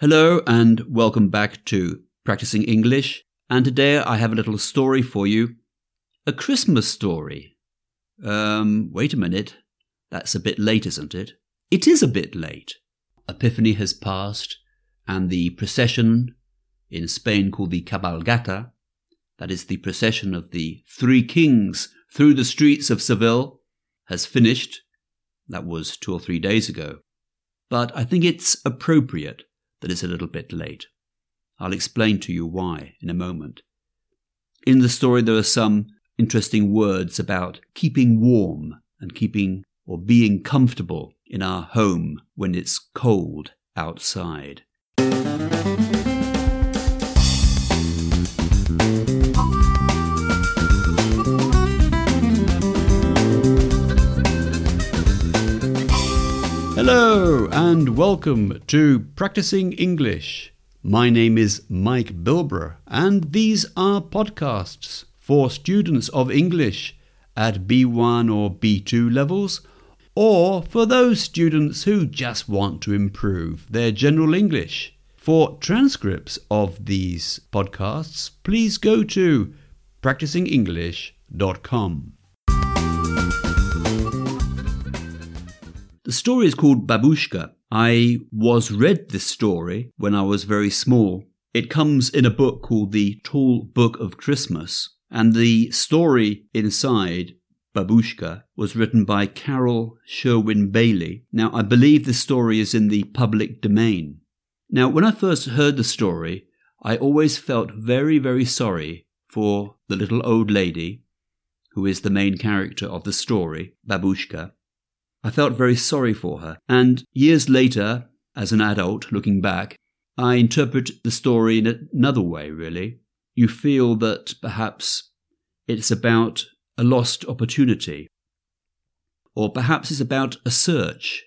Hello and welcome back to Practicing English. And today I have a little story for you. A Christmas story. Um, wait a minute. That's a bit late, isn't it? It is a bit late. Epiphany has passed, and the procession in Spain called the Cabalgata, that is the procession of the three kings through the streets of Seville, has finished. That was two or three days ago. But I think it's appropriate that is a little bit late. I'll explain to you why in a moment. In the story, there are some interesting words about keeping warm and keeping or being comfortable in our home when it's cold outside. Hello and welcome to Practicing English. My name is Mike Bilbrough, and these are podcasts for students of English at B1 or B2 levels, or for those students who just want to improve their general English. For transcripts of these podcasts, please go to practicingenglish.com. The story is called Babushka. I was read this story when I was very small. It comes in a book called The Tall Book of Christmas, and the story inside Babushka was written by Carol Sherwin Bailey. Now, I believe this story is in the public domain. Now, when I first heard the story, I always felt very, very sorry for the little old lady who is the main character of the story, Babushka. I felt very sorry for her. And years later, as an adult looking back, I interpret the story in another way, really. You feel that perhaps it's about a lost opportunity, or perhaps it's about a search,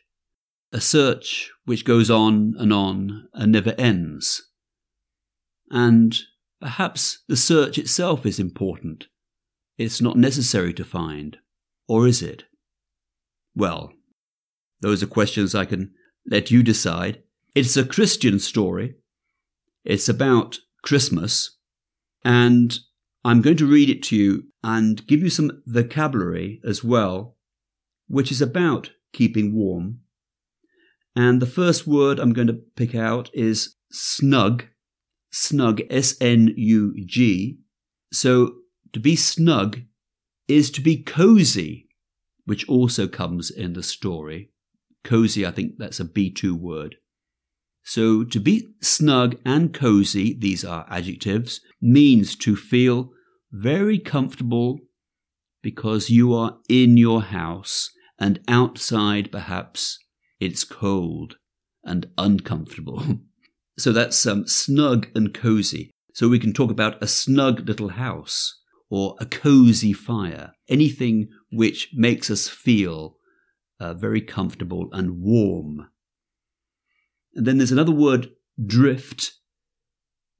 a search which goes on and on and never ends. And perhaps the search itself is important. It's not necessary to find. Or is it? Well, those are questions I can let you decide. It's a Christian story. It's about Christmas. And I'm going to read it to you and give you some vocabulary as well, which is about keeping warm. And the first word I'm going to pick out is snug. Snug, S N U G. So to be snug is to be cozy which also comes in the story. Cozy, I think that's a B2 word. So to be snug and cozy, these are adjectives, means to feel very comfortable because you are in your house and outside perhaps it's cold and uncomfortable. so that's um, snug and cozy. So we can talk about a snug little house or a cozy fire, anything which makes us feel uh, very comfortable and warm. And then there's another word, drift,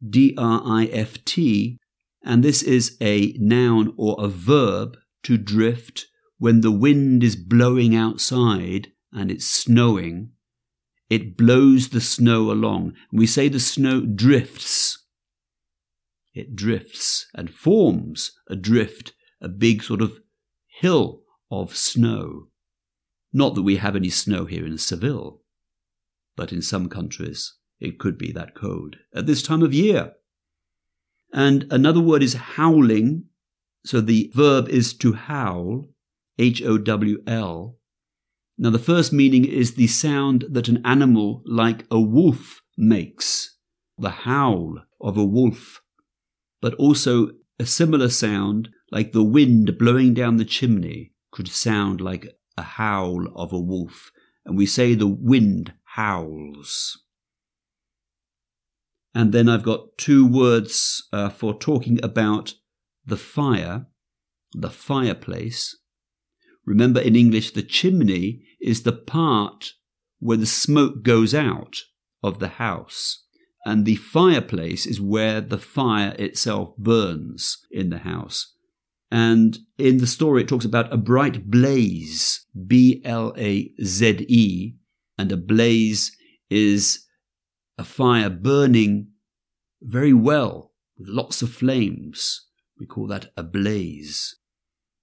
D R I F T, and this is a noun or a verb to drift when the wind is blowing outside and it's snowing. It blows the snow along. We say the snow drifts it drifts and forms a drift, a big sort of hill of snow. Not that we have any snow here in Seville, but in some countries it could be that cold at this time of year. And another word is howling. So the verb is to howl, H O W L. Now, the first meaning is the sound that an animal like a wolf makes, the howl of a wolf but also a similar sound like the wind blowing down the chimney could sound like a howl of a wolf. And we say the wind howls. And then I've got two words uh, for talking about the fire, the fireplace. Remember in English, the chimney is the part where the smoke goes out of the house and the fireplace is where the fire itself burns in the house. And in the story, it talks about a bright blaze, B L A Z E, and a blaze is a fire burning very well with lots of flames. We call that a blaze.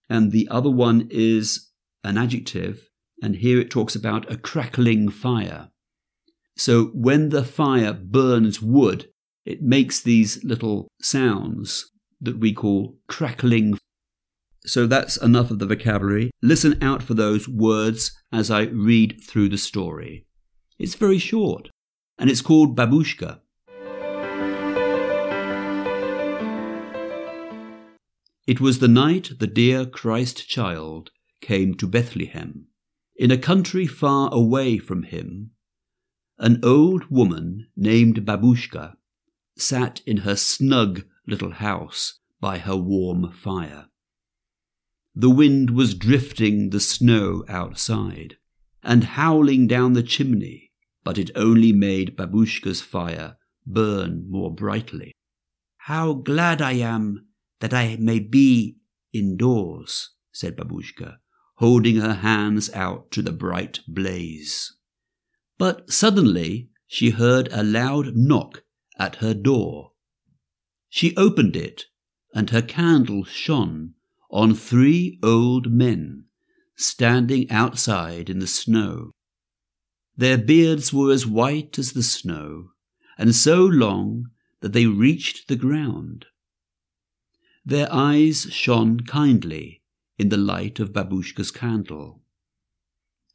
And the other one is an adjective, and here it talks about a crackling fire. So when the fire burns wood, it makes these little sounds that we call crackling. So that's enough of the vocabulary. Listen out for those words as I read through the story. It's very short, and it's called Babushka. It was the night the dear Christ child came to Bethlehem. In a country far away from him, an old woman named Babushka sat in her snug little house by her warm fire. The wind was drifting the snow outside and howling down the chimney, but it only made Babushka's fire burn more brightly. How glad I am that I may be indoors, said Babushka, holding her hands out to the bright blaze. But suddenly she heard a loud knock at her door. She opened it, and her candle shone on three old men standing outside in the snow. Their beards were as white as the snow, and so long that they reached the ground. Their eyes shone kindly in the light of Babushka's candle,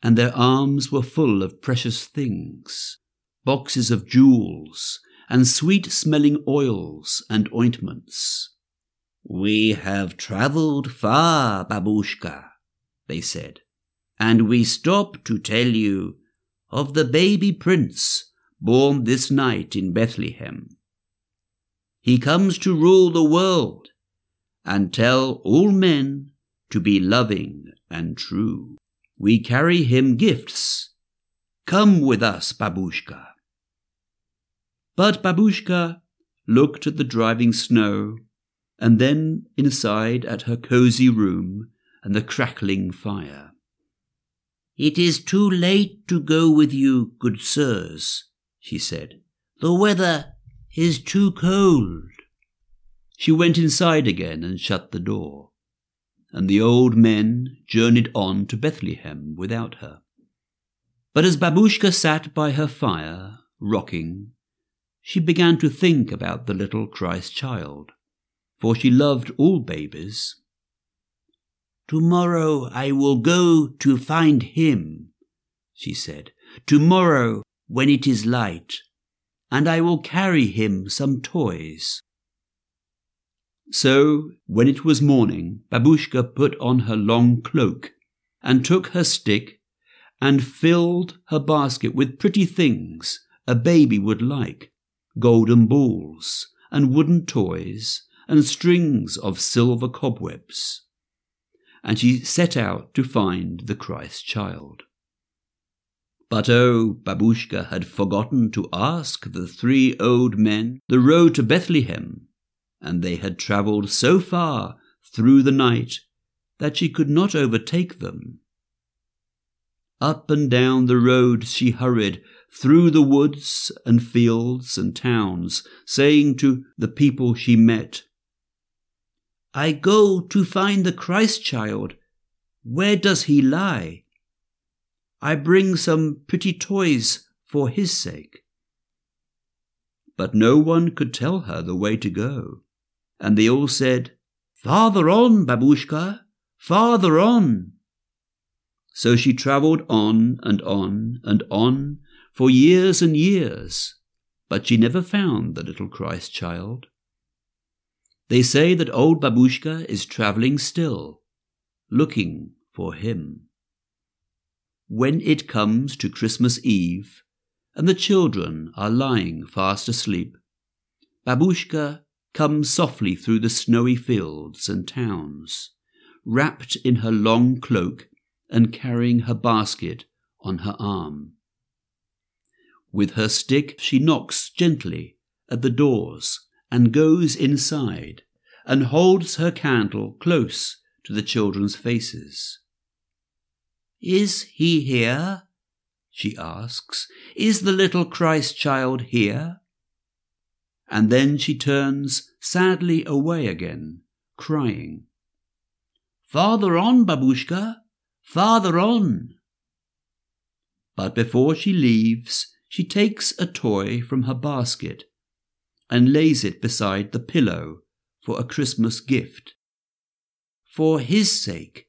and their arms were full of precious things boxes of jewels and sweet smelling oils and ointments. We have travelled far, Babushka, they said, and we stop to tell you of the baby prince born this night in Bethlehem. He comes to rule the world and tell all men to be loving and true. We carry him gifts. Come with us, Babushka. But Babushka looked at the driving snow and then inside at her cosy room and the crackling fire. It is too late to go with you, good sirs, she said. The weather is too cold. She went inside again and shut the door, and the old men journeyed on to Bethlehem without her. But as Babushka sat by her fire, rocking, she began to think about the little Christ child, for she loved all babies. Tomorrow I will go to find him, she said. Tomorrow, when it is light, and I will carry him some toys. So, when it was morning, Babushka put on her long cloak and took her stick and filled her basket with pretty things a baby would like golden balls and wooden toys and strings of silver cobwebs. And she set out to find the Christ child. But oh, Babushka had forgotten to ask the three old men the road to Bethlehem and they had travelled so far through the night that she could not overtake them. Up and down the road she hurried, through the woods and fields and towns, saying to the people she met, I go to find the Christ child. Where does he lie? I bring some pretty toys for his sake. But no one could tell her the way to go and they all said, Farther on, Babushka, farther on. So she travelled on and on and on for years and years, but she never found the little Christ child. They say that old Babushka is travelling still, looking for him. When it comes to Christmas Eve, and the children are lying fast asleep, Babushka comes softly through the snowy fields and towns, wrapped in her long cloak and carrying her basket on her arm. With her stick she knocks gently at the doors and goes inside and holds her candle close to the children's faces. Is he here? she asks. Is the little Christ child here? And then she turns sadly away again, crying. Farther on, babushka, farther on. But before she leaves, she takes a toy from her basket and lays it beside the pillow for a Christmas gift. For his sake,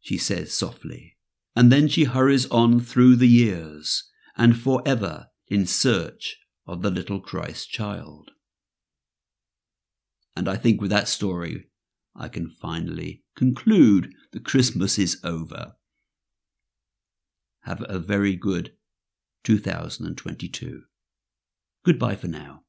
she says softly, and then she hurries on through the years and forever in search of the little Christ child. And I think with that story, I can finally conclude that Christmas is over. Have a very good 2022. Goodbye for now.